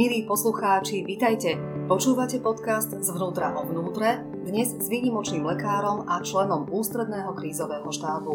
Milí poslucháči, vitajte. Počúvate podcast zvnútra o vnútre, dnes s výnimočným lekárom a členom ústredného krízového štábu.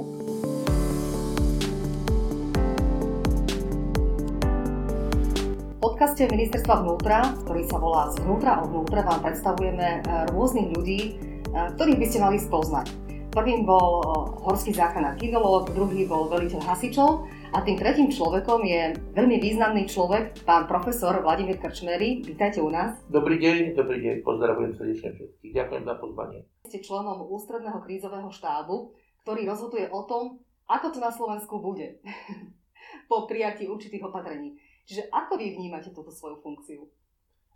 Podcaste Ministerstva vnútra, ktorý sa volá Zvnútra o vnútre, vám predstavujeme eh, rôznych ľudí, eh, ktorých by ste mali spoznať. Prvým bol eh, horský záchranár kinológ, druhý bol veliteľ hasičov a tým tretím človekom je veľmi významný človek, pán profesor Vladimír Krčmery. Vítajte u nás. Dobrý deň, dobrý deň, pozdravujem srdečne všetkých. Ďakujem za pozvanie. Ste členom ústredného krízového štábu, ktorý rozhoduje o tom, ako to na Slovensku bude po prijatí určitých opatrení. Čiže ako vy vnímate túto svoju funkciu?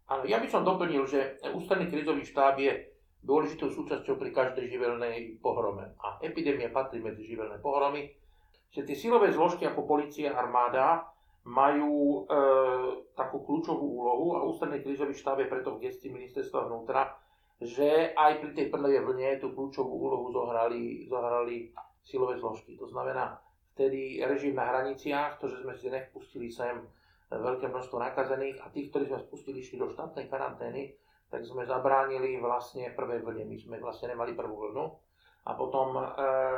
Áno, ja by som doplnil, že ústredný krízový štáb je dôležitou súčasťou pri každej živelnej pohrome. A epidémia patrí medzi živelné pohromy že tie silové zložky ako policia, armáda majú e, takú kľúčovú úlohu a ústredný krízový štáb je preto v gesti ministerstva vnútra, že aj pri tej prvej vlne tú kľúčovú úlohu zohrali, zohrali silové zložky. To znamená, vtedy režim na hraniciach, to, že sme si nevpustili sem veľké množstvo nakazených a tých, ktorí sme spustili, išli do štátnej karantény, tak sme zabránili vlastne prvej vlne. My sme vlastne nemali prvú vlnu a potom, e,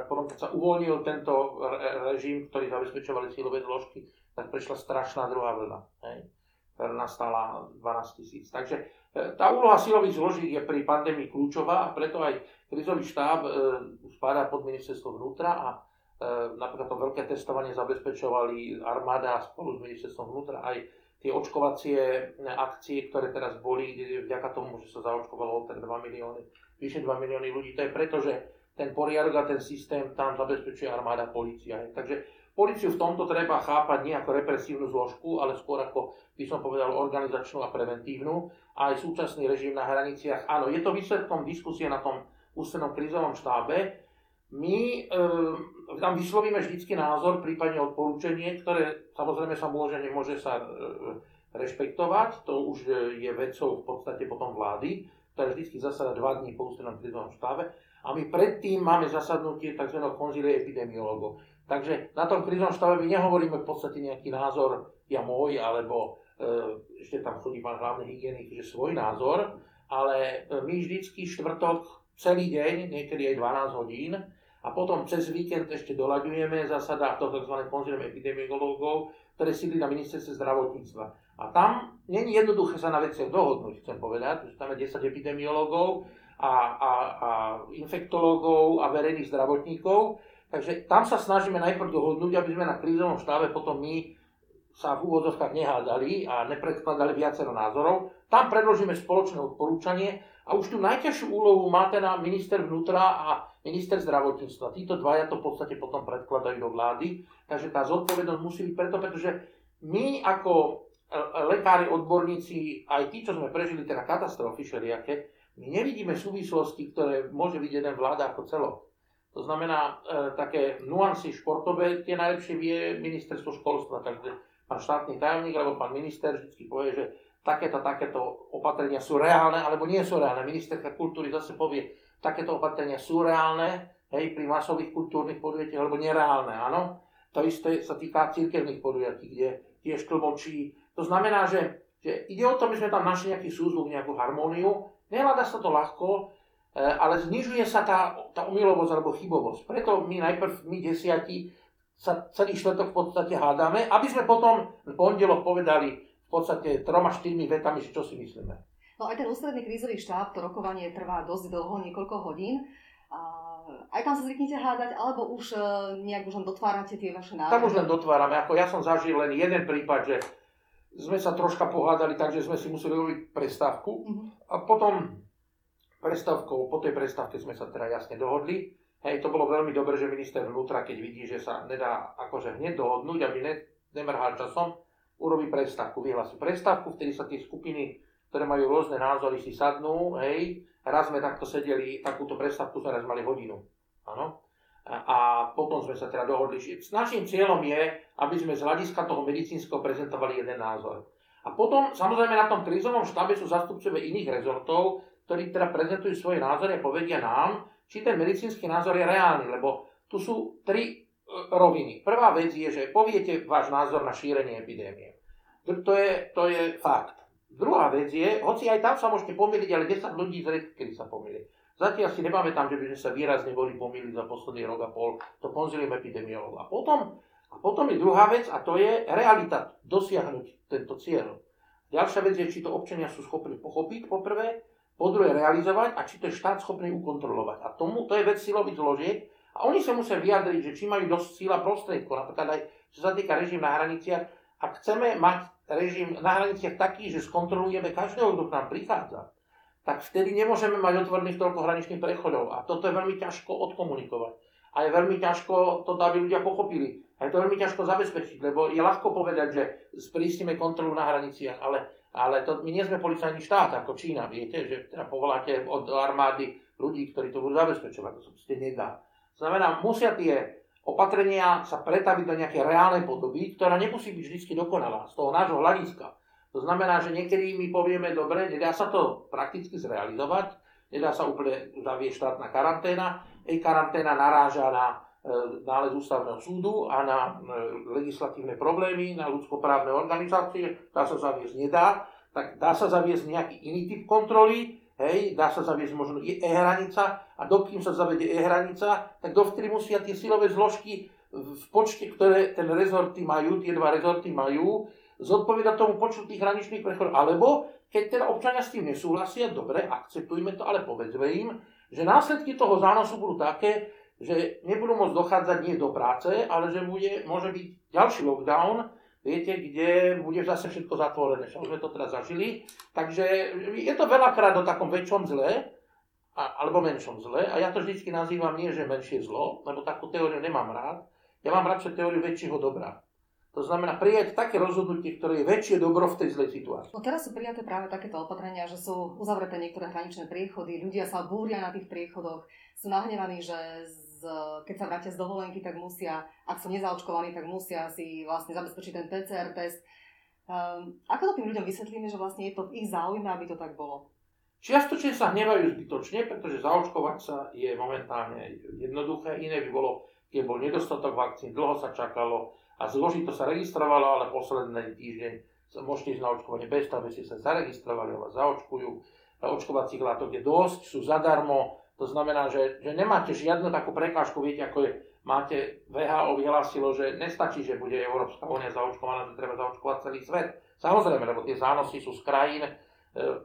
potom keď sa uvoľnil tento režim, ktorý zabezpečovali sílové zložky, tak prišla strašná druhá vlna, hej, ktorá nastala 12 tisíc. Takže e, tá úloha sílových zložiek je pri pandémii kľúčová a preto aj krizový štáb e, spadá pod ministerstvo vnútra a napríklad to veľké testovanie zabezpečovali armáda spolu s ministerstvom vnútra aj tie očkovacie akcie, ktoré teraz boli, vďaka tomu, že sa zaočkovalo ten 2 milióny, vyše 2 milióny ľudí, to je preto, že ten poriadok a ten systém tam zabezpečuje armáda, policia. Takže policiu v tomto treba chápať nie ako represívnu zložku, ale skôr ako, by som povedal, organizačnú a preventívnu. A aj súčasný režim na hraniciach. Áno, je to výsledkom diskusie na tom ústrednom krízovom štábe. My e, tam vyslovíme vždycky názor, prípadne odporúčanie, ktoré samozrejme sa môže, nemôže sa e, rešpektovať. To už je vecou v podstate potom vlády, ktorá vždycky zasada dva dní po ústrednom krízovom štábe a my predtým máme zasadnutie tzv. konzílie epidemiológov. Takže na tom krizom štábe my nehovoríme v podstate nejaký názor ja môj, alebo e, ešte tam chodí pán hlavný hygienik, že svoj názor, ale e, my vždycky štvrtok celý deň, niekedy aj 12 hodín, a potom cez víkend ešte doľaďujeme zasada to tzv. konzílium epidemiológov, ktoré sídli na ministerstve zdravotníctva. A tam není jednoduché sa na veciach dohodnúť, chcem povedať, že tam je 10 epidemiológov, a, a, a infektológov a verejných zdravotníkov. Takže tam sa snažíme najprv dohodnúť, aby sme na krízovom štábe potom my sa v úvodzovkách nehádali a nepredkladali viacero názorov. Tam predložíme spoločné odporúčanie a už tú najťažšiu úlohu má teda minister vnútra a minister zdravotníctva. Títo dvaja to v podstate potom predkladajú do vlády. Takže tá zodpovednosť musí byť preto, pretože my ako e, lekári, odborníci, aj tí, čo sme prežili teda katastrofy všelijaké, my nevidíme súvislosti, ktoré môže vidieť jeden vláda ako celok. To znamená, e, také nuancy športové, tie najlepšie vie ministerstvo školstva, takže pán štátny tajomník alebo pán minister vždy povie, že takéto, takéto opatrenia sú reálne, alebo nie sú reálne. Ministerka kultúry zase povie, takéto opatrenia sú reálne, hej, pri masových kultúrnych podujatiach, alebo nereálne, áno. To isté sa týka cirkevných podujatí, kde tiež tlmočí. To znamená, že, že ide o to, že sme tam našli nejaký súzvuk, nejakú harmóniu Nevláda sa to ľahko, ale znižuje sa tá, tá umilovosť alebo chybovosť. Preto my najprv, my desiatí, sa celý štvrtok v podstate hádame, aby sme potom v pondelok povedali v podstate troma, štyrmi vetami, čo si myslíme. No aj ten ústredný krízový štáb, to rokovanie trvá dosť dlho, niekoľko hodín. Aj tam sa zvyknete hádať, alebo už e, nejak už len dotvárate tie vaše návrhy? Tam už len dotvárame. Ako ja som zažil len jeden prípad, že sme sa troška pohádali, takže sme si museli robiť prestávku. Uh-huh. A potom prestávkou, po tej prestávke sme sa teda jasne dohodli. Hej, to bolo veľmi dobré, že minister vnútra, keď vidí, že sa nedá akože hneď dohodnúť, aby ne, nemrhal časom, urobí prestávku, vyhlási prestávku, vtedy sa tie skupiny, ktoré majú rôzne názory, si sadnú, hej, raz sme takto sedeli, takúto prestávku sme raz mali hodinu, áno a potom sme sa teda dohodli, našim cieľom je, aby sme z hľadiska toho medicínskeho prezentovali jeden názor. A potom, samozrejme, na tom krízovom štábe sú zastupcovia iných rezortov, ktorí teda prezentujú svoje názory a povedia nám, či ten medicínsky názor je reálny, lebo tu sú tri e, roviny. Prvá vec je, že poviete váš názor na šírenie epidémie. To je, to je fakt. Druhá vec je, hoci aj tam sa môžete pomýliť, ale 10 ľudí zriedka, kedy sa pomýli. Zatiaľ si nepamätám, že by sme sa výrazne boli pomýliť za posledný rok a pol. To konzilium epidemiolog. A potom, a potom je druhá vec a to je realita, dosiahnuť tento cieľ. Ďalšia vec je, či to občania sú schopní pochopiť, poprvé, po druhé realizovať a či to je štát schopný ukontrolovať. A tomu, to je vec silových zložiek a oni sa musia vyjadriť, že či majú dosť síla prostriedkov, napríklad aj čo sa týka režim na hraniciach, ak chceme mať režim na hraniciach taký, že skontrolujeme každého, kto k nám prichádza, tak vtedy nemôžeme mať otvorených toľko hraničných prechodov. A toto je veľmi ťažko odkomunikovať. A je veľmi ťažko to, aby ľudia pochopili. A je to veľmi ťažko zabezpečiť, lebo je ľahko povedať, že sprísnime kontrolu na hraniciach, ale, ale to, my nie sme policajný štát ako Čína, viete, že teda povoláte od armády ľudí, ktorí to budú zabezpečovať. To sa proste nedá. Znamená, musia tie opatrenia sa pretaviť do nejakej reálnej podoby, ktorá nemusí byť vždy dokonalá z toho nášho hľadiska. To znamená, že niekedy my povieme, dobre, nedá sa to prakticky zrealizovať, nedá sa úplne zaviesť štátna karanténa, jej karanténa naráža na nález ústavného súdu a na e, legislatívne problémy, na ľudskoprávne organizácie, tá sa zaviesť nedá, tak dá sa zaviesť nejaký iný typ kontroly, hej, dá sa zaviesť možno e-hranica. A dokým sa zavede e-hranica, tak dovtedy musia tie silové zložky v počte, ktoré ten rezorty majú, tie dva rezorty majú, zodpoveda tomu počtu tých hraničných prechodov. Alebo keď teda občania s tým nesúhlasia, dobre, akceptujme to, ale povedzme im, že následky toho zánosu budú také, že nebudú môcť dochádzať nie do práce, ale že bude, môže byť ďalší lockdown, viete, kde bude zase všetko zatvorené. Už sme to teraz zažili. Takže je to veľakrát o takom väčšom zle, a, alebo menšom zle. A ja to vždy nazývam nie, že menšie zlo, lebo takú teóriu nemám rád. Ja mám radšej teóriu väčšieho dobra. To znamená prijať také rozhodnutie, ktoré je väčšie dobro v tej zlej situácii. No teraz sú prijaté práve takéto opatrenia, že sú uzavreté niektoré hraničné priechody, ľudia sa búria na tých priechodoch, sú nahnevaní, že z, keď sa vrátia z dovolenky, tak musia, ak sú nezaočkovaní, tak musia si vlastne zabezpečiť ten PCR test. Um, ako to tým ľuďom vysvetlíme, že vlastne je to v ich záujme, aby to tak bolo? Čiastočne sa hnevajú zbytočne, pretože zaočkovať sa je momentálne jednoduché. Iné by bolo, keď bol nedostatok vakcín, dlho sa čakalo, a zložito sa registrovalo, ale posledný týždeň môžete ísť na očkovanie bez toho, aby ste sa zaregistrovali, vás zaočkujú. Očkovacích látok je dosť, sú zadarmo, to znamená, že, že nemáte žiadnu takú prekážku, viete, ako je, máte, VHO vyhlásilo, že nestačí, že bude Európska únia zaočkovaná, že treba zaočkovať celý svet. Samozrejme, lebo tie zánosy sú z krajín, e,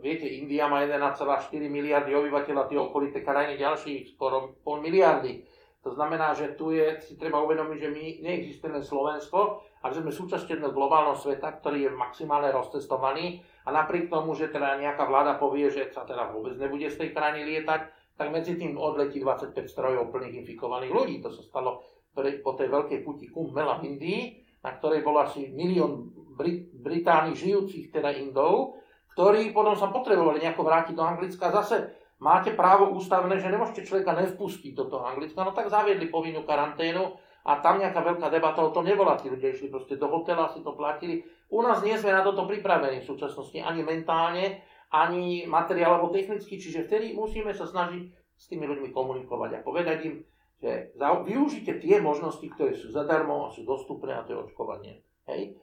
viete, India má 1,4 miliardy obyvateľov, tie okolité krajiny ďalších skoro pol miliardy. To znamená, že tu je, si treba uvedomiť, že my neexistujeme Slovensko, ale že sme súčasťou globálneho sveta, ktorý je maximálne rozcestovaný a napriek tomu, že teda nejaká vláda povie, že sa teda vôbec nebude z tej krajiny lietať, tak medzi tým odletí 25 strojov plných infikovaných ľudí. To sa stalo po tej veľkej puti Kumbela v Indii, na ktorej bolo asi milión Brit- Británií žijúcich, teda Indov, ktorí potom sa potrebovali nejako vrátiť do Anglicka. Zase máte právo ústavné, že nemôžete človeka nevpustiť do toho Anglicka, no tak zaviedli povinnú karanténu a tam nejaká veľká debata o tom nebola. Tí ľudia išli proste do hotela, si to platili. U nás nie sme na toto pripravení v súčasnosti, ani mentálne, ani materiálovo technicky, čiže vtedy musíme sa snažiť s tými ľuďmi komunikovať a povedať im, že využite tie možnosti, ktoré sú zadarmo a sú dostupné a to je očkovanie. Hej?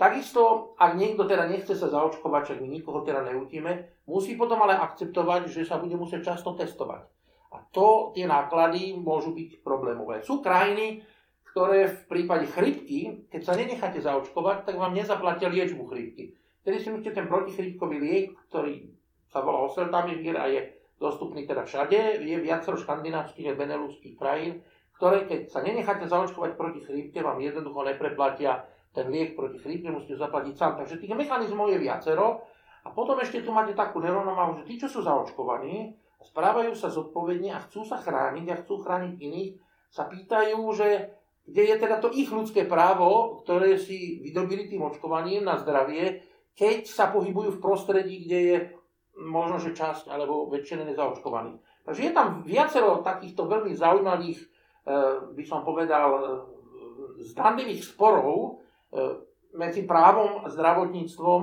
Takisto, ak niekto teda nechce sa zaočkovať, čak my nikoho teda neutíme, musí potom ale akceptovať, že sa bude musieť často testovať. A to, tie náklady môžu byť problémové. Sú krajiny, ktoré v prípade chrypky, keď sa nenecháte zaočkovať, tak vám nezaplatia liečbu chrypky. Tedy si musíte ten protichrypkový liek, ktorý sa volá oseltamivir a je dostupný teda všade, je viacero škandinávskych a beneluských krajín, ktoré keď sa nenecháte zaočkovať proti chrípke, vám jednoducho nepreplatia ten liek proti chrípke musíte zaplatiť sám. Takže tých mechanizmov je viacero. A potom ešte tu máte takú nerovnováhu, že tí, čo sú zaočkovaní, správajú sa zodpovedne a chcú sa chrániť a chcú chrániť iných, sa pýtajú, že kde je teda to ich ľudské právo, ktoré si vydobili tým očkovaním na zdravie, keď sa pohybujú v prostredí, kde je možno, že časť alebo väčšina nezaočkovaných. Takže je tam viacero takýchto veľmi zaujímavých, eh, by som povedal, eh, zdanlivých sporov, E, medzi právom a zdravotníctvom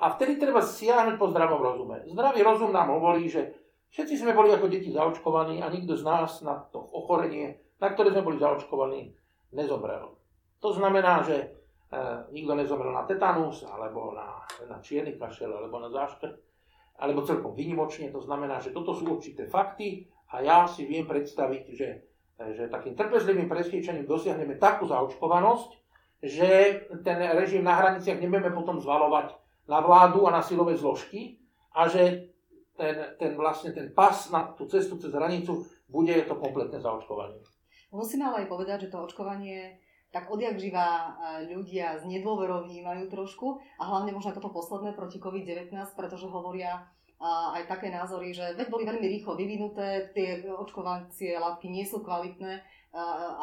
a vtedy treba siahnuť po zdravom rozume. Zdravý rozum nám hovorí, že všetci sme boli ako deti zaočkovaní a nikto z nás na to ochorenie, na ktoré sme boli zaočkovaní, nezomrel. To znamená, že nikto nezomrel na tetanus, alebo na, na čierny kašel, alebo na záškrt, alebo celkom vynimočne. To znamená, že toto sú určité fakty a ja si viem predstaviť, že, že takým trpezlivým presviečaním dosiahneme takú zaočkovanosť, že ten režim na hraniciach nebudeme potom zvalovať na vládu a na silové zložky a že ten, ten, vlastne ten pas na tú cestu cez hranicu bude to kompletné zaočkovanie. Musíme ale aj povedať, že to očkovanie tak odjak živá e, ľudia z nedôverou vnímajú trošku a hlavne možno toto posledné proti COVID-19, pretože hovoria aj také názory, že veď boli veľmi rýchlo vyvinuté, tie očkovacie látky nie sú kvalitné.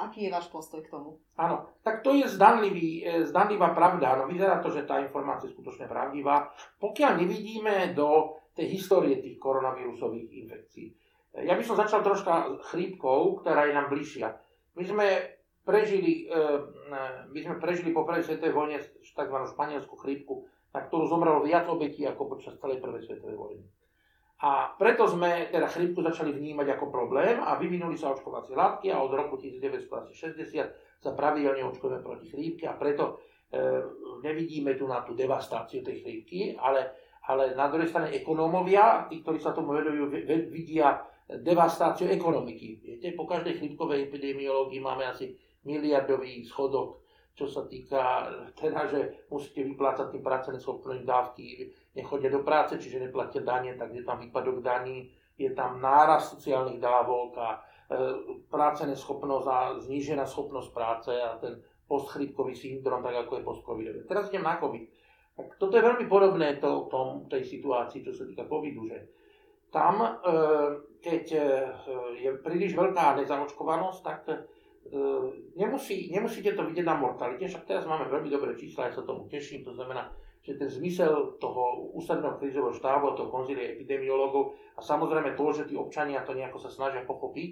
Aký je váš postoj k tomu? Áno, tak to je zdanlivý, e, zdanlivá pravda. No, vyzerá to, že tá informácia je skutočne pravdivá. Pokiaľ nevidíme do tej histórie tých koronavírusových infekcií. Ja by som začal troška chrípkou, ktorá je nám bližšia. My sme prežili, e, e, my sme prežili po prvej svetovej vojne tzv. španielskú chrípku, na ktorú zomrelo viac obetí ako počas celej prvej svetovej vojny. A preto sme teda chrípku začali vnímať ako problém a vyvinuli sa očkovacie látky a od roku 1960 sa pravidelne očkujeme proti chrípke a preto e, nevidíme tu na tú devastáciu tej chrípky, ale, ale na druhej strane ekonómovia, tí, ktorí sa tomu vedujú, vidia devastáciu ekonomiky. Viete, po každej chrípkovej epidemiológii máme asi miliardový schodok, čo sa týka teda, že musíte vyplácať tým práce neschopným dávky, nechodia do práce, čiže neplatia danie, tak je tam výpadok daní, je tam náraz sociálnych dávok a e, práce neschopnosť a znížená schopnosť práce a ten postchrypkový syndrom, tak ako je post -covidový. Teraz idem na COVID. Tak toto je veľmi podobné to, tom, tej situácii, čo sa týka covidu, že tam, e, keď e, je príliš veľká nezaočkovanosť, tak nemusí, nemusíte to vidieť na mortalite, však teraz máme veľmi dobré čísla, ja sa tomu teším, to znamená, že ten zmysel toho ústredného krízového štábu, toho konzílie epidemiológov a samozrejme to, že tí občania to nejako sa snažia pochopiť,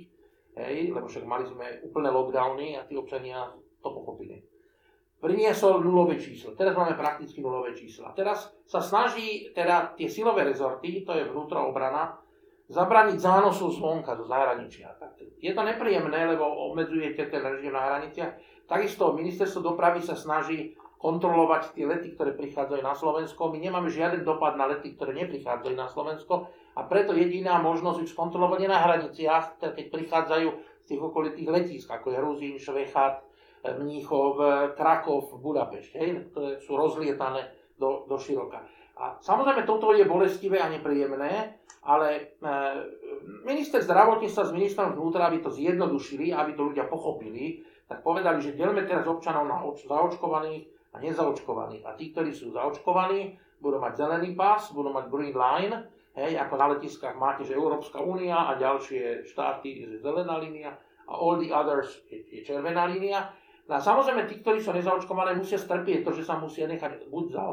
hej, lebo však mali sme úplné lockdowny a tí občania to pochopili. Priniesol nulové číslo. Teraz máme prakticky nulové čísla. Teraz sa snaží teda tie silové rezorty, to je vnútroobrana, zabraniť zánosu zvonka do zahraničia. Je to nepríjemné, lebo obmedzujete ten režim na hraniciach. Takisto ministerstvo dopravy sa snaží kontrolovať tie lety, ktoré prichádzajú na Slovensko. My nemáme žiaden dopad na lety, ktoré neprichádzajú na Slovensko a preto jediná možnosť ich skontrolovať je na hraniciach, keď prichádzajú z tých okolitých letísk, ako je Hruzín, Švechat, Mníchov, Krakov, Budapešť, hej, ktoré sú rozlietané do, do široka. A samozrejme toto je bolestivé a nepríjemné, ale e, minister zdravotníctva s ministrom vnútra, aby to zjednodušili, aby to ľudia pochopili, tak povedali, že delme teraz občanov na zaočkovaných a nezaočkovaných. A tí, ktorí sú zaočkovaní, budú mať zelený pás, budú mať green line, hej, ako na letiskách máte, že Európska únia a ďalšie štáty je zelená línia a all the others je, je červená línia. No a samozrejme, tí, ktorí sú nezaočkovaní, musia strpieť to, že sa musia nechať buď za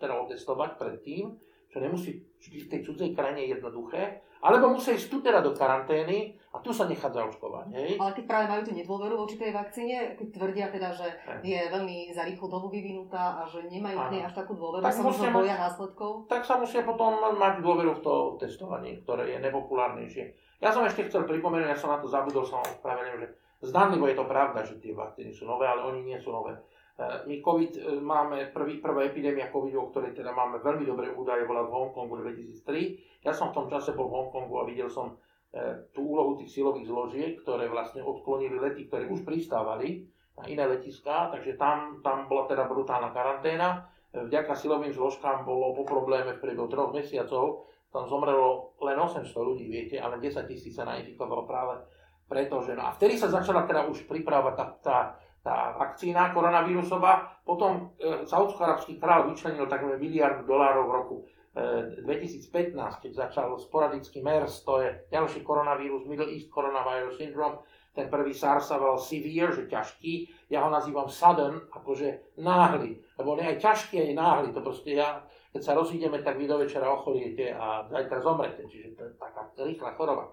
teda otestovať predtým, čo nemusí vždy v tej cudzej krajine jednoduché, alebo musí ísť tu teda do karantény a tu sa nechať zaočkovať. Hej? Ale keď práve majú tú nedôveru voči tej vakcíne, keď tvrdia teda, že je veľmi za rýchlu dobu vyvinutá a že nemajú v nej až takú dôveru, tak sa možno boja následkov. Tak sa musia potom mať dôveru v to testovanie, ktoré je nepopulárnejšie. Ja som ešte chcel pripomenúť, ja som na to zabudol, som ospravedlnil, že zdanlivo je to pravda, že tie vakcíny sú nové, ale oni nie sú nové. E, my COVID e, máme, prvý, prvá epidémia COVID, o ktorej teda máme veľmi dobré údaje, bola v Hongkongu 2003. Ja som v tom čase bol v Hongkongu a videl som e, tú úlohu tých silových zložiek, ktoré vlastne odklonili lety, ktoré už pristávali na iné letiská, takže tam, tam bola teda brutálna karanténa. Vďaka silovým zložkám bolo po probléme v priebehu troch mesiacov, tam zomrelo len 800 ľudí, viete, ale 10 tisíc sa nainfikovalo práve preto, že no a vtedy sa začala teda už pripravať tá, tá tá vakcína koronavírusová. Potom e, saudsko-arabský král vyčlenil takmer miliardu dolárov v roku e, 2015, keď začal sporadický MERS, to je ďalší koronavírus, Middle East Coronavirus Syndrome. Ten prvý SARS sa volal severe, že ťažký. Ja ho nazývam sudden, akože náhly. Lebo on aj ťažký, aj náhly. To proste ja, keď sa rozídeme, tak vy do večera ochoriete a zajtra zomrete. Čiže to je taká rýchla choroba.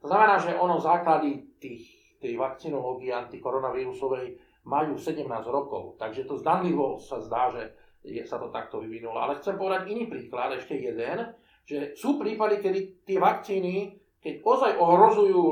To znamená, že ono základy tých, tej vakcinológie antikoronavírusovej majú 17 rokov. Takže to zdanlivo sa zdá, že je, sa to takto vyvinulo. Ale chcem povedať iný príklad, ešte jeden, že sú prípady, kedy tie vakcíny, keď ozaj ohrozujú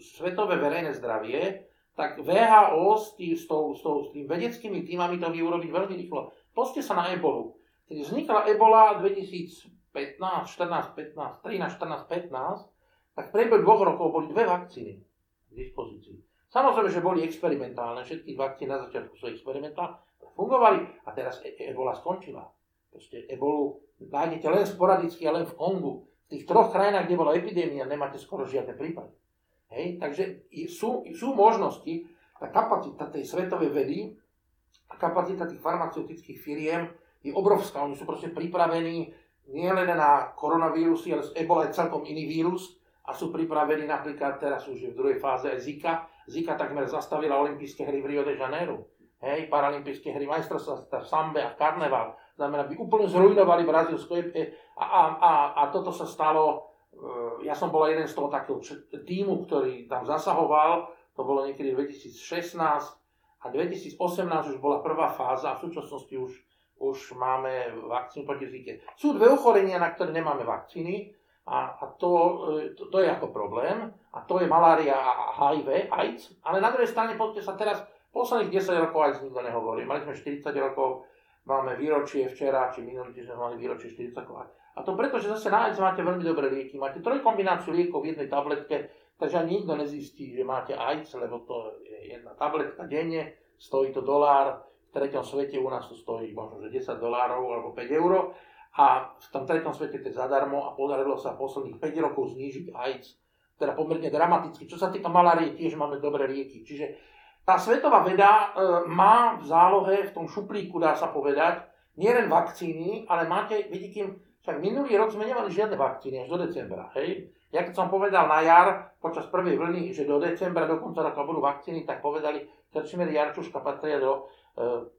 svetové verejné zdravie, tak VHO s, tým, s, tou, s, tou, s tým vedeckými týmami to vie veľmi rýchlo. Poďte sa na ebolu. Keď vznikla ebola 2015, 14, 15, 13, 14, 15, tak v priebehu dvoch rokov boli dve vakcíny k dispozícii. Samozrejme, že boli experimentálne, všetky vakcíny na začiatku sú experimentálne, fungovali a teraz e- ebola skončila. Proste ebolu nájdete len sporadicky a len v Kongu. V tých troch krajinách, kde bola epidémia, nemáte skoro žiadne prípady. Hej? Takže sú, sú možnosti, tá kapacita tej svetovej vedy a kapacita tých farmaceutických firiem je obrovská. Oni sú proste pripravení nielen na koronavírusy, ale ebola je celkom iný vírus a sú pripravení napríklad, teraz už v druhej fáze aj Zika. Zika takmer zastavila olympijské hry v Rio de Janeiro. Hej, paralympijské hry, majstrovstvá v sambe a v karneval. Znamená, by úplne zrujnovali Brazílsko. A, a, a, a toto sa stalo Eh, ja som bol jeden z toho takého týmu, ktorý tam zasahoval, to bolo niekedy 2016 a 2018 už bola prvá fáza a v súčasnosti už, už máme vakcínu proti zike. Sú dve ochorenia, na ktoré nemáme vakcíny a, a to, eh, to, to je ako problém. A to je malária a HIV, AIDS, ale na druhej strane poďte sa teraz, posledných 10 rokov AIDS nikto nehovorí. Mali sme 40 rokov, máme výročie včera, či minulý týždeň mali výročie 40 rokov a to preto, že zase na AIDS máte veľmi dobré lieky. Máte trojkombináciu liekov v jednej tabletke, takže ani nikto nezistí, že máte AIDS, lebo to je jedna tabletka denne, stojí to dolár, v treťom svete u nás to stojí možno že 10 dolárov alebo 5 eur a v tom treťom svete to je zadarmo a podarilo sa posledných 5 rokov znížiť AIDS, teda pomerne dramaticky. Čo sa týka malárie, tiež máme dobré lieky. Čiže tá svetová veda e, má v zálohe, v tom šuplíku dá sa povedať, nielen vakcíny, ale máte, vidíte, však minulý rok sme nemali žiadne vakcíny až do decembra, hej. Ja keď som povedal na jar, počas prvej vlny, že do decembra, do konca roka budú vakcíny, tak povedali, Krčmery Jarčuška patria do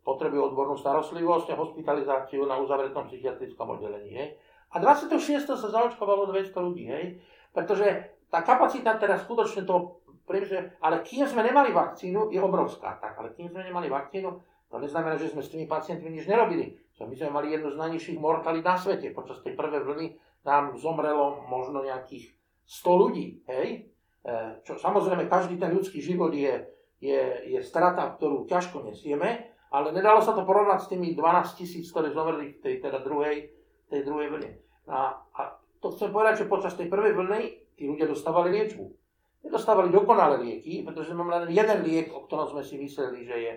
potrebujú odbornú starostlivosť a hospitalizáciu na uzavretom psychiatrickom oddelení, hej. A 26. sa zaočkovalo 200 ľudí, hej. Pretože tá kapacita teraz skutočne to, pretože, ale kým sme nemali vakcínu, je obrovská. Tak, ale kým sme nemali vakcínu, to neznamená, že sme s tými pacientmi nič nerobili. My sme mali jednu z najnižších mortalít na svete. Počas tej prvej vlny nám zomrelo možno nejakých 100 ľudí. Hej? E, čo, samozrejme, každý ten ľudský život je, je, je strata, ktorú ťažko nesieme, ale nedalo sa to porovnať s tými 12 tisíc, ktoré zomreli v tej teda druhej, tej druhej vlne. A, a to chcem povedať, že počas tej prvej vlny tí ľudia dostávali liečbu. Nedostávali dokonalé lieky, pretože mali len jeden liek, o ktorom sme si mysleli, že je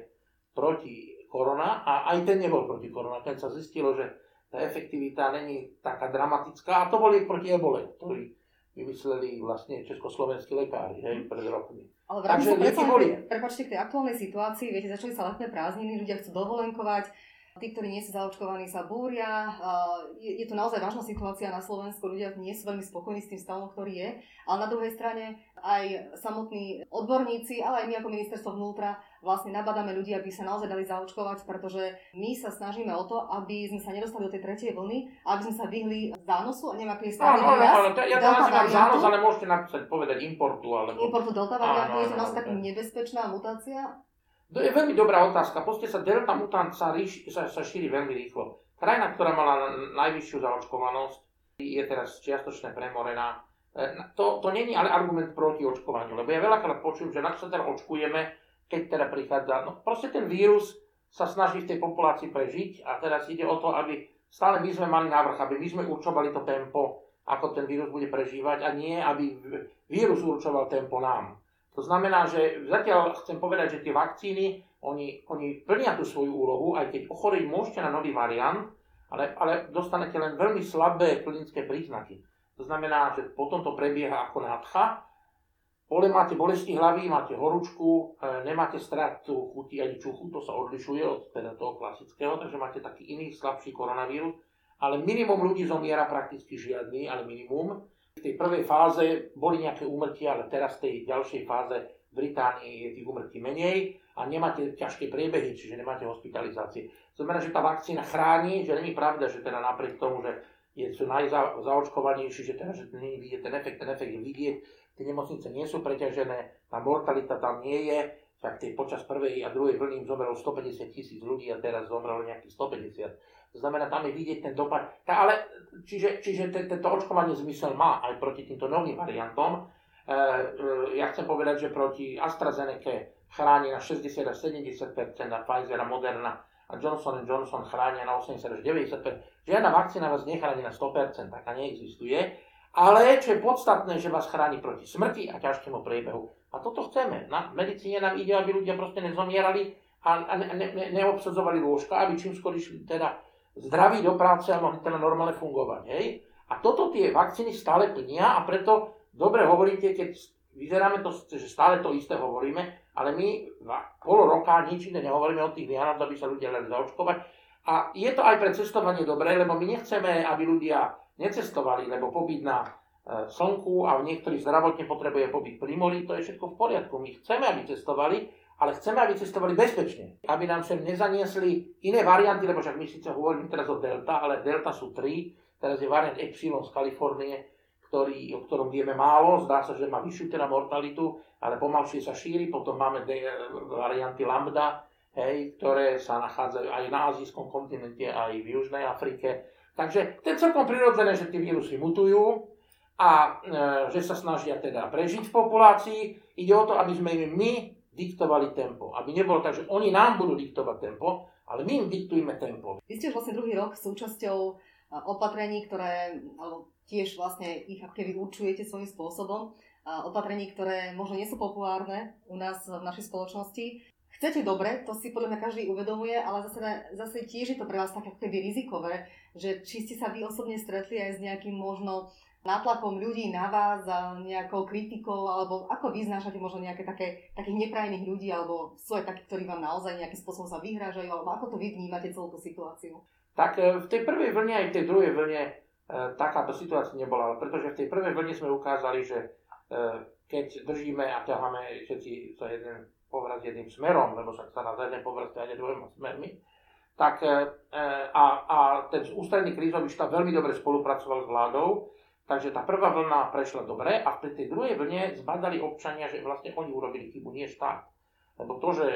proti korona a aj ten nebol proti korona. Keď sa zistilo, že tá efektivita není taká dramatická a to boli proti ebole, ktorý vymysleli vlastne československí lekári hej, pred rokmi. Ale vrátim sa predsa, prepačte, k tej aktuálnej situácii, viete, začali sa letné prázdniny, ľudia chcú dovolenkovať, Tí, ktorí nie sú zaočkovaní, sa búria. Je, je to naozaj vážna situácia na Slovensku. Ľudia nie sú veľmi spokojní s tým stavom, ktorý je. Ale na druhej strane aj samotní odborníci, ale aj my ako ministerstvo vnútra vlastne nabadáme ľudí, aby sa naozaj dali zaočkovať, pretože my sa snažíme o to, aby sme sa nedostali do tej tretej vlny, aby sme sa vyhli zánosu a neviem, aký je stále áno, áno, ja to nazývam zános, ale môžete napísať, povedať importu. Alebo... Importu delta variantu, je to naozaj taká nebezpečná mutácia to je veľmi dobrá otázka. Pozrite sa, delta mutant sa, ríš, sa, sa šíri veľmi rýchlo. Krajina, ktorá mala najvyššiu zaočkovanosť, je teraz čiastočne premorená. E, to, to není ale argument proti očkovaniu, lebo ja veľakrát počujem, že na čo sa teda očkujeme, keď teda prichádza. No proste ten vírus sa snaží v tej populácii prežiť a teraz ide o to, aby stále my sme mali návrh, aby my sme určovali to tempo, ako ten vírus bude prežívať a nie, aby vírus určoval tempo nám. To znamená, že zatiaľ chcem povedať, že tie vakcíny, oni, oni plnia tú svoju úlohu, aj keď ochoriť môžete na nový variant, ale, ale dostanete len veľmi slabé klinické príznaky. To znamená, že potom to prebieha ako nádcha, Pole máte bolesti hlavy, máte horúčku, e, nemáte stratu chuti ani čuchu, to sa odlišuje od teda toho klasického, takže máte taký iný slabší koronavírus, ale minimum ľudí zomiera prakticky žiadny, ale minimum. V tej prvej fáze boli nejaké úmrtia, ale teraz v tej ďalšej fáze v Británii je tých úmrtí menej a nemáte ťažké priebehy, čiže nemáte hospitalizácie. To znamená, že tá vakcína chráni, že není pravda, že teda napriek tomu, že je, sú najzaočkovanejší, že teda, že není vidieť ten efekt, ten efekt je vidieť, tie nemocnice nie sú preťažené, tá mortalita tam nie je, tak tej počas prvej a druhej vlny zomrelo 150 tisíc ľudí a teraz zomrelo nejakých 150. To znamená, tam je vidieť ten dopad. Tá, ale, čiže, čiže tento očkovanie zmysel má aj proti týmto novým variantom. E, e, ja chcem povedať, že proti AstraZeneca, chráni na 60 až 70 a Pfizer a Moderna a Johnson Johnson chránia na 80 až 90% Žiadna vakcína vás nechráni na 100% taká neexistuje. Ale čo je podstatné, že vás chráni proti smrti a ťažkému priebehu. A toto chceme. Na medicíne nám ide, aby ľudia proste nezomierali a, ne, ne, ne, neobsadzovali lôžka, aby čím skôr išli teda zdraví do práce a mohli teda normálne fungovať. Hej? A toto tie vakcíny stále plnia a preto dobre hovoríte, keď vyzeráme to, že stále to isté hovoríme, ale my pol roka nič iné nehovoríme o tých Vianoc, aby sa ľudia len zaočkovať. A je to aj pre cestovanie dobré, lebo my nechceme, aby ľudia necestovali, lebo pobyt na e, slnku a v niektorých zdravotne potrebuje pobyt pri mori, to je všetko v poriadku. My chceme, aby cestovali, ale chceme, aby cestovali bezpečne. Aby nám sem nezaniesli iné varianty, lebo však my síce hovoríme teraz o Delta, ale Delta sú tri, teraz je variant Epsilon z Kalifornie, ktorý, o ktorom vieme málo, zdá sa, že má vyššiu teda mortalitu, ale pomalšie sa šíri, potom máme de, varianty lambda, hej, ktoré sa nachádzajú aj na azijskom kontinente, aj v Južnej Afrike. Takže to je celkom prirodzené, že tie vírusy mutujú a e, že sa snažia teda prežiť v populácii. Ide o to, aby sme im my diktovali tempo. Aby nebolo tak, že oni nám budú diktovať tempo, ale my im diktujeme tempo. Vy ste vlastne druhý rok súčasťou opatrení, ktoré, alebo tiež vlastne ich keby určujete svojím spôsobom. A opatrení, ktoré možno nie sú populárne u nás v našej spoločnosti. Chcete dobre, to si podľa mňa každý uvedomuje, ale zase, zase tiež je to pre vás také keby rizikové, že či ste sa vy osobne stretli aj s nejakým možno nátlakom ľudí na vás za nejakou kritikou, alebo ako vy znášate možno nejaké také, takých neprajných ľudí, alebo sú aj takí, ktorí vám naozaj nejakým spôsobom sa vyhrážajú, alebo ako to vy vnímate celú tú situáciu? Tak e, v tej prvej vlne aj v tej druhej vlne E, takáto situácia nebola, pretože v tej prvej vlne sme ukázali, že e, keď držíme a ťaháme všetci sa jeden povraz jedným smerom, lebo sa sa na jeden povraz ťahne dvoma smermi, tak e, a, a ten ústredný krízový štáb veľmi dobre spolupracoval s vládou, takže tá prvá vlna prešla dobre a v tej druhej vlne zbadali občania, že vlastne oni urobili chybu, nie štát. Lebo to, že,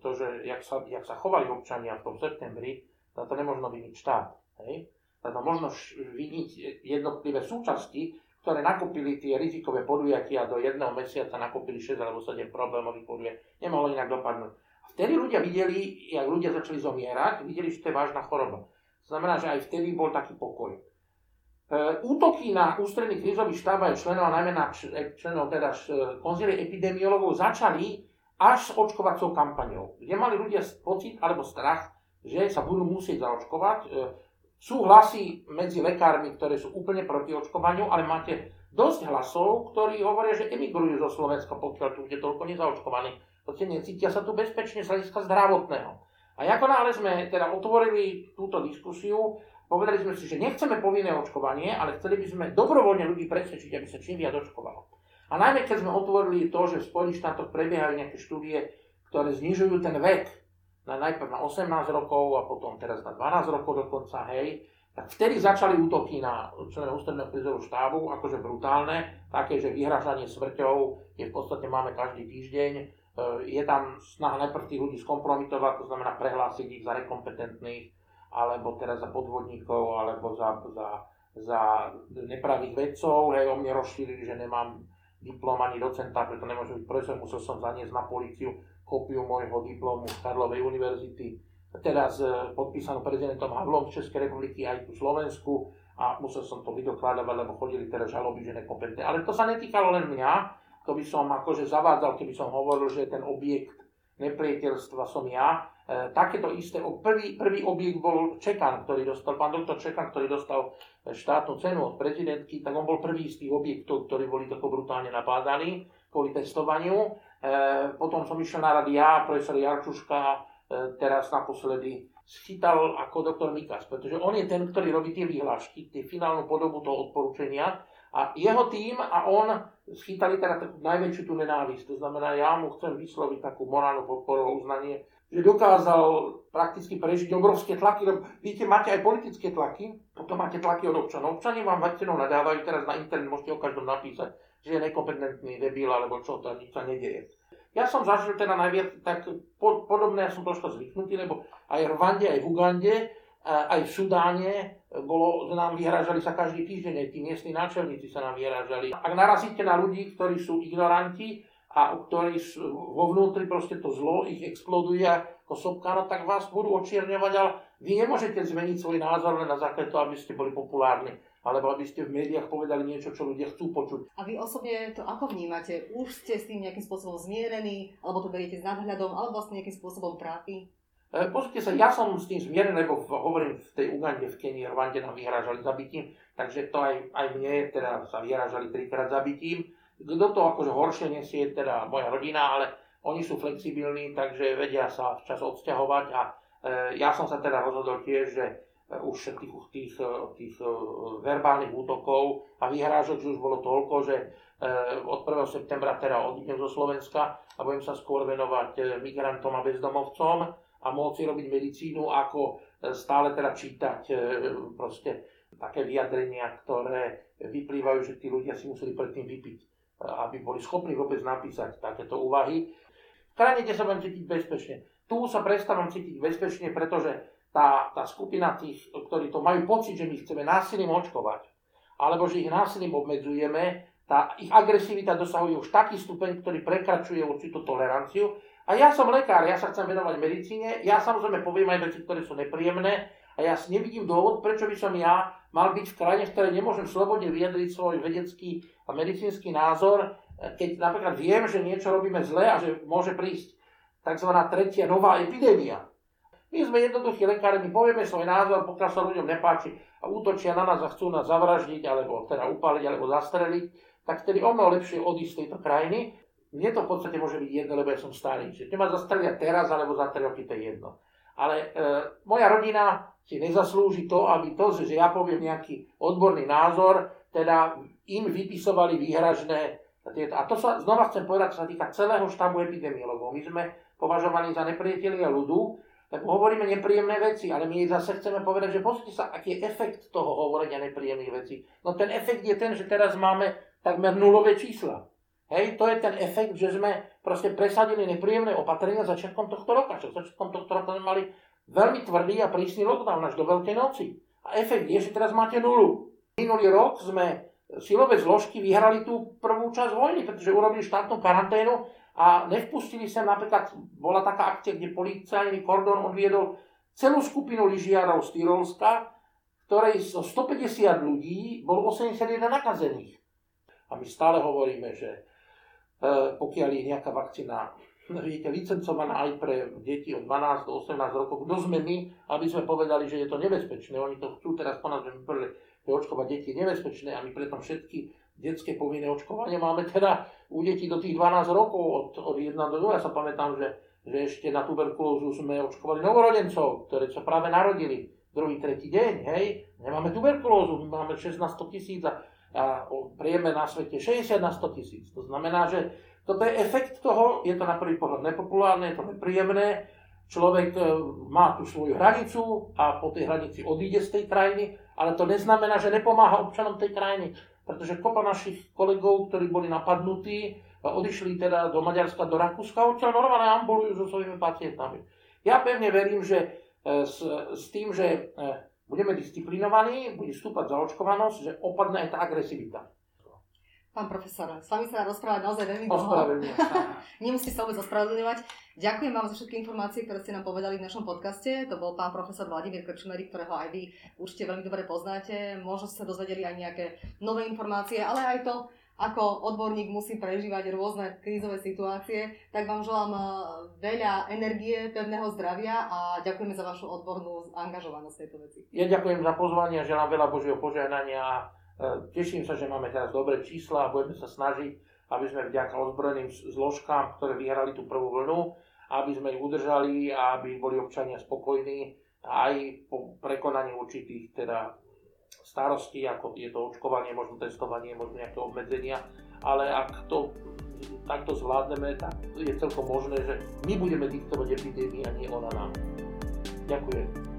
to, že jak, sa, jak sa chovali občania v tom septembri, to nemôžno viniť štát. Hej? Lebo možno vidieť jednotlivé súčasti, ktoré nakúpili tie rizikové podujatia do jedného mesiaca, nakúpili 6 alebo 7 problémových podujatí. Nemohlo inak dopadnúť. A vtedy ľudia videli, jak ľudia začali zomierať, videli, že to je vážna choroba. To znamená, že aj vtedy bol taký pokoj. E, útoky na ústredný krízový štáb aj členov, najmä na členov teda konzílie epidemiologov začali až s očkovacou kampaňou, kde mali ľudia pocit alebo strach, že sa budú musieť zaočkovať. E, sú hlasy medzi lekármi, ktoré sú úplne proti očkovaniu, ale máte dosť hlasov, ktorí hovoria, že emigrujú zo Slovenska, pokiaľ tu bude toľko nezaočkovaní. Proste necítia sa tu bezpečne z hľadiska zdravotného. A ako náhle sme teda otvorili túto diskusiu, povedali sme si, že nechceme povinné očkovanie, ale chceli by sme dobrovoľne ľudí presvedčiť, aby sa čím viac očkovalo. A najmä keď sme otvorili to, že v Spojených štátoch prebiehajú nejaké štúdie, ktoré znižujú ten vek na, najprv na 18 rokov a potom teraz na 12 rokov dokonca, hej, tak vtedy začali útoky na členov ústredného krizového štábu, akože brutálne, také, že vyhražanie smrťou je v podstate máme každý týždeň. E, je tam snaha najprv tých ľudí skompromitovať, to znamená prehlásiť ich za nekompetentných, alebo teraz za podvodníkov, alebo za, za, za nepravých vedcov. Hej, o mne rozšírili, že nemám diplom ani docenta, preto nemôžem byť profesor, musel som zaniesť na policiu kópiu môjho diplomu z Karlovej univerzity, teraz podpísanú prezidentom Havlom z Českej republiky aj tu Slovensku a musel som to vydokladovať, lebo chodili teraz žaloby, že nekompetentné. Ale to sa netýkalo len mňa, to by som akože zavádzal, keby som hovoril, že ten objekt nepriateľstva som ja. E, takéto isté, prvý, prvý objekt bol Čekan, ktorý dostal, pán doktor Čekan, ktorý dostal štátnu cenu od prezidentky, tak on bol prvý z tých objektov, ktorí boli tako brutálne napádaní kvôli testovaniu. E, potom som išiel na rady ja, profesor Jarčuška, e, teraz naposledy schytal ako doktor Mikas, pretože on je ten, ktorý robí tie vyhlášky, tie finálnu podobu toho odporúčania a jeho tým a on schytali teda takú najväčšiu tú nenávisť. To znamená, ja mu chcem vysloviť takú morálnu podporu a uznanie, že dokázal prakticky prežiť obrovské tlaky, lebo viete, máte aj politické tlaky, potom máte tlaky od občanov. Občania vám väčšinou nadávajú, teraz na internet môžete o každom napísať, že je nekompetentný debil, alebo čo, to nič sa nedieje. Ja som zažil teda najviac tak po, podobné, ja som trošku zvyknutý, lebo aj v Rwande, aj v Ugande, aj v Sudáne bolo, nám vyhrážali sa každý týždeň, aj tí miestni náčelníci sa nám vyhrážali. Ak narazíte na ľudí, ktorí sú ignoranti a ktorí vo vnútri proste to zlo ich exploduje no tak vás budú očierňovať, ale vy nemôžete zmeniť svoj názor len na základe toho, aby ste boli populárni alebo aby ste v médiách povedali niečo, čo ľudia chcú počuť. A vy osobne to ako vnímate? Už ste s tým nejakým spôsobom zmierení, alebo to beriete s nadhľadom, alebo vlastne nejakým spôsobom trápi? E, pozrite sa, ja som s tým zmierený, lebo hovorím v tej Ugande, v Kenii, Rwande nám vyhrážali zabitím, takže to aj, aj mne teda sa vyhrážali trikrát zabitím. Kto to akože horšie nesie, teda moja rodina, ale oni sú flexibilní, takže vedia sa včas odsťahovať a e, ja som sa teda rozhodol tiež, že e, už tých, tých, e, tých e, verbálnych útokov a vyhrážok už bolo toľko, že od 1. septembra teda odídem zo Slovenska a budem sa skôr venovať migrantom a bezdomovcom a môcť robiť medicínu, ako stále teda čítať proste také vyjadrenia, ktoré vyplývajú, že tí ľudia si museli predtým vypiť, aby boli schopní vôbec napísať takéto úvahy krajine, kde sa budem cítiť bezpečne. Tu sa prestávam cítiť bezpečne, pretože tá, tá skupina tých, ktorí to majú pocit, že my chceme násilím očkovať, alebo že ich násilím obmedzujeme, tá ich agresivita dosahuje už taký stupeň, ktorý prekračuje určitú toleranciu. A ja som lekár, ja sa chcem venovať medicíne, ja samozrejme poviem aj veci, ktoré sú nepríjemné a ja nevidím dôvod, prečo by som ja mal byť v krajine, v ktorej nemôžem slobodne vyjadriť svoj vedecký a medicínsky názor, keď napríklad viem, že niečo robíme zle a že môže prísť tzv. tretia nová epidémia. My sme jednoduchí lekári, my povieme svoj názor, pokiaľ sa ľuďom nepáči a útočia na nás a chcú nás zavraždiť, alebo teda upáliť, alebo zastreliť, tak vtedy o mnoho lepšie odísť z tejto krajiny. Mne to v podstate môže byť jedno, lebo ja som starý. Čiže ma zastrelia teraz, alebo za 3 roky, to je jedno. Ale e, moja rodina si nezaslúži to, aby to, že ja poviem nejaký odborný názor, teda im vypisovali výhražné a to sa znova chcem povedať, čo sa týka celého štábu epidemiologov. My sme považovaní za nepriatelia ľudu, lebo hovoríme nepríjemné veci, ale my zase chceme povedať, že pozrite sa, aký je efekt toho hovorenia nepríjemných vecí. No ten efekt je ten, že teraz máme takmer nulové čísla. Hej, to je ten efekt, že sme proste presadili nepríjemné opatrenia začiatkom tohto roka. Čo začiatkom tohto roka sme mali veľmi tvrdý a prísny lockdown až do Veľkej noci. A efekt je, že teraz máte nulu. Minulý rok sme silové zložky vyhrali tú prvú časť vojny, pretože urobili štátnu karanténu a nevpustili sa napríklad, bola taká akcia, kde policajný kordon odviedol celú skupinu lyžiarov z Tyrolska, ktorej zo 150 ľudí bolo 81 nakazených. A my stále hovoríme, že e, pokiaľ je nejaká vakcína viete, licencovaná aj pre deti od 12 do 18 rokov, kto sme my, aby sme povedali, že je to nebezpečné. Oni to chcú teraz po nás, my že očkovať deti je nebezpečné a my preto všetky detské povinné očkovanie máme teda u detí do tých 12 rokov od, od 1 do 2. Ja sa pamätám, že, že ešte na tuberkulózu sme očkovali novorodencov, ktoré sa práve narodili druhý, tretí deň, hej. Nemáme tuberkulózu, my máme 16 tisíc a, a priemer na svete 60 na 100 tisíc. To znamená, že toto je efekt toho, je to na prvý pohľad nepopulárne, je to nepríjemné, človek e, má tú svoju hranicu a po tej hranici odíde z tej krajiny, ale to neznamená, že nepomáha občanom tej krajiny, pretože kopa našich kolegov, ktorí boli napadnutí, odišli teda do Maďarska, do Rakúska, odtiaľ normálne ambulujú so svojimi pacientami. Ja pevne verím, že e, s, s tým, že e, budeme disciplinovaní, bude stúpať zaočkovanosť, že opadne aj tá agresivita. Pán profesor, s vami sa dá rozprávať naozaj veľmi dlho. Nemusíte sa vôbec ospravedlňovať. Ďakujem vám za všetky informácie, ktoré ste nám povedali v našom podcaste. To bol pán profesor Vladimír Krčmery, ktorého aj vy určite veľmi dobre poznáte. Možno ste sa dozvedeli aj nejaké nové informácie, ale aj to, ako odborník musí prežívať rôzne krízové situácie, tak vám želám eh, veľa energie, pevného zdravia a ďakujeme za vašu odbornú angažovanosť tejto veci. Ja ďakujem za pozvanie a želám veľa Božieho požehnania teším sa, že máme teraz dobré čísla a budeme sa snažiť, aby sme vďaka ozbrojeným zložkám, ktoré vyhrali tú prvú vlnu, aby sme ich udržali a aby boli občania spokojní aj po prekonaní určitých teda starostí, ako je to očkovanie, možno testovanie, možno nejaké obmedzenia, ale ak to takto zvládneme, tak je celkom možné, že my budeme diktovať epidémii a nie ona nám. Ďakujem.